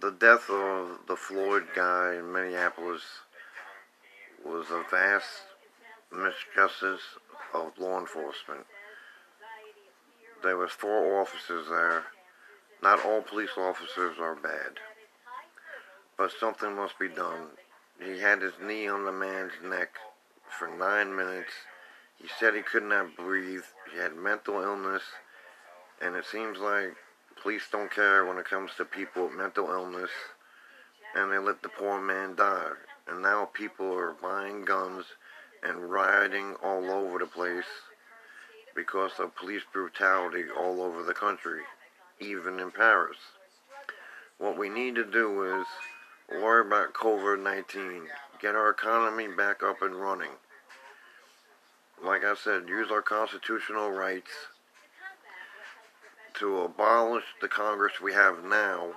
the death of the Floyd guy in Minneapolis was a vast misjustice of law enforcement. There was four officers there. Not all police officers are bad. But something must be done. He had his knee on the man's neck for nine minutes. He said he could not breathe. He had mental illness. And it seems like police don't care when it comes to people with mental illness. And they let the poor man die. And now people are buying guns and rioting all over the place because of police brutality all over the country, even in Paris. What we need to do is worry about COVID-19, get our economy back up and running. Like I said, use our constitutional rights to abolish the Congress we have now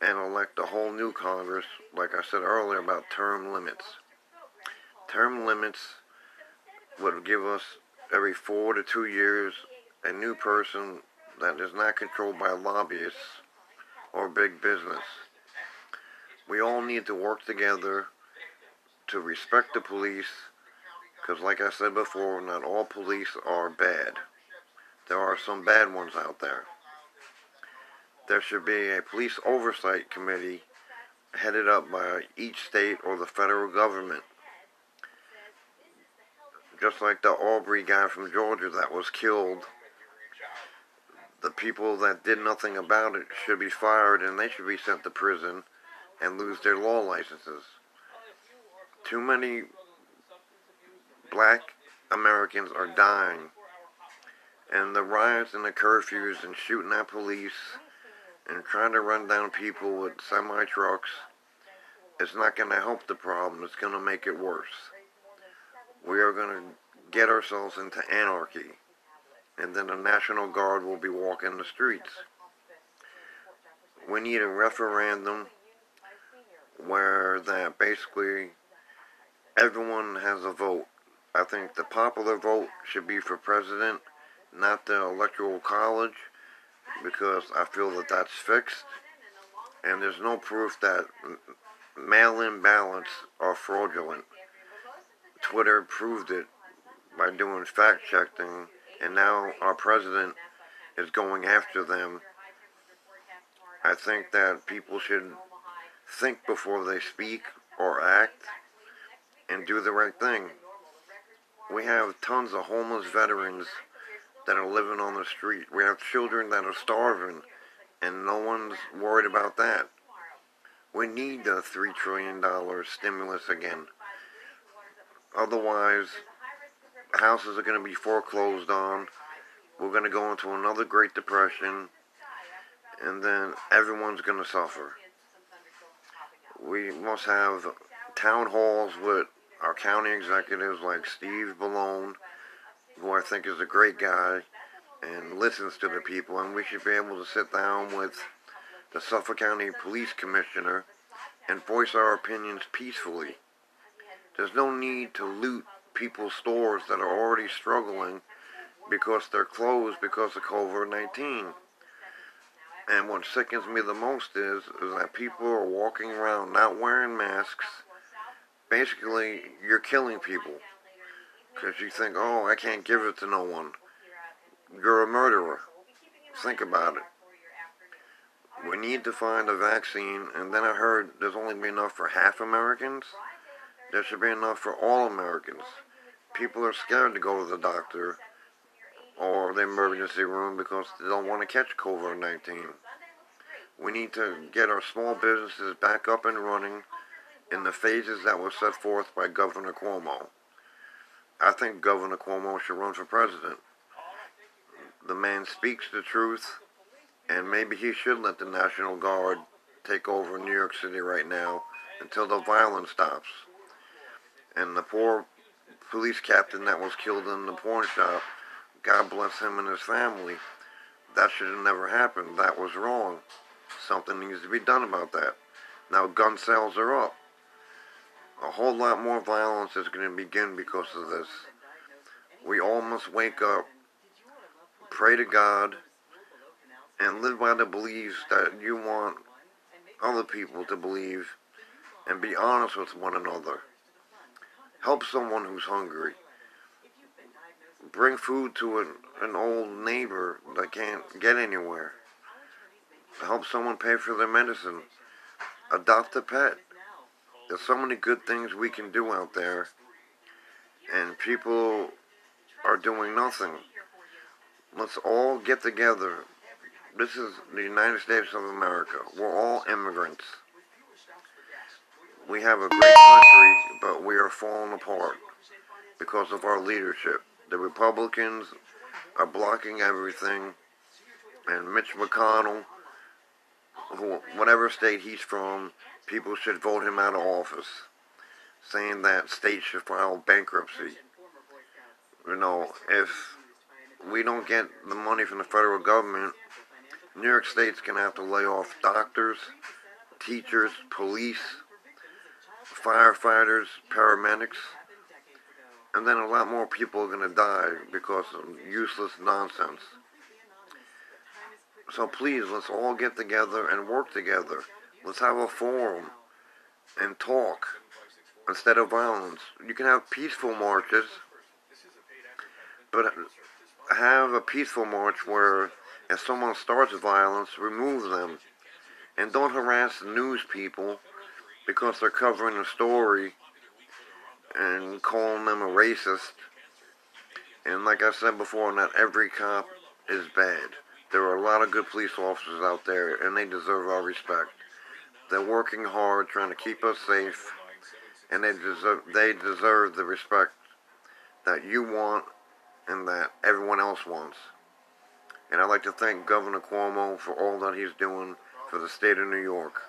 and elect a whole new Congress, like I said earlier about term limits. Term limits would give us every four to two years a new person that is not controlled by lobbyists or big business. We all need to work together to respect the police because like I said before, not all police are bad. There are some bad ones out there. There should be a police oversight committee headed up by each state or the federal government just like the Aubrey guy from Georgia that was killed. The people that did nothing about it should be fired and they should be sent to prison and lose their law licenses. Too many black Americans are dying. And the riots and the curfews and shooting at police and trying to run down people with semi trucks is not going to help the problem. It's going to make it worse we are going to get ourselves into anarchy. And then the National Guard will be walking the streets. We need a referendum where that basically everyone has a vote. I think the popular vote should be for president, not the electoral college, because I feel that that's fixed. And there's no proof that mail-in ballots are fraudulent. Twitter proved it by doing fact checking, and now our president is going after them. I think that people should think before they speak or act and do the right thing. We have tons of homeless veterans that are living on the street. We have children that are starving, and no one's worried about that. We need the $3 trillion stimulus again. Otherwise, houses are going to be foreclosed on. We're going to go into another Great Depression, and then everyone's going to suffer. We must have town halls with our county executives like Steve Bellone, who I think is a great guy and listens to the people, and we should be able to sit down with the Suffolk County Police Commissioner and voice our opinions peacefully. There's no need to loot people's stores that are already struggling because they're closed because of COVID-19. And what sickens me the most is, is that people are walking around not wearing masks. Basically, you're killing people. Because you think, oh, I can't give it to no one. You're a murderer. Think about it. We need to find a vaccine, and then I heard there's only enough for half Americans. There should be enough for all Americans. People are scared to go to the doctor or the emergency room because they don't want to catch COVID-19. We need to get our small businesses back up and running in the phases that were set forth by Governor Cuomo. I think Governor Cuomo should run for president. The man speaks the truth, and maybe he should let the National Guard take over New York City right now until the violence stops and the poor police captain that was killed in the pawn shop, God bless him and his family, that should have never happened. That was wrong. Something needs to be done about that. Now gun sales are up. A whole lot more violence is going to begin because of this. We all must wake up, pray to God, and live by the beliefs that you want other people to believe and be honest with one another. Help someone who's hungry. Bring food to an, an old neighbor that can't get anywhere. Help someone pay for their medicine. Adopt a pet. There's so many good things we can do out there, and people are doing nothing. Let's all get together. This is the United States of America. We're all immigrants. We have a great country, but we are falling apart because of our leadership. The Republicans are blocking everything, and Mitch McConnell, whatever state he's from, people should vote him out of office, saying that states should file bankruptcy. You know, if we don't get the money from the federal government, New York State's going to have to lay off doctors, teachers, police, firefighters, paramedics, and then a lot more people are going to die because of useless nonsense. So please, let's all get together and work together. Let's have a forum and talk instead of violence. You can have peaceful marches, but have a peaceful march where if someone starts violence, remove them. And don't harass the news people because they're covering a story and calling them a racist. And like I said before, not every cop is bad. There are a lot of good police officers out there, and they deserve our respect. They're working hard, trying to keep us safe, and they deserve they deserve the respect that you want and that everyone else wants. And I'd like to thank Governor Cuomo for all that he's doing for the state of New York.